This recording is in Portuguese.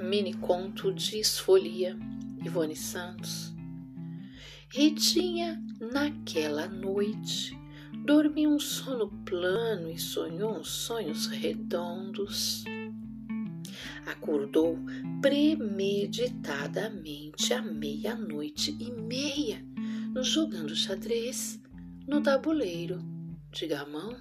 mini conto de esfolia, Ivone Santos. Ritinha, naquela noite, dormiu um sono plano e sonhou uns sonhos redondos. Acordou premeditadamente à meia-noite e meia, jogando xadrez no tabuleiro de gamão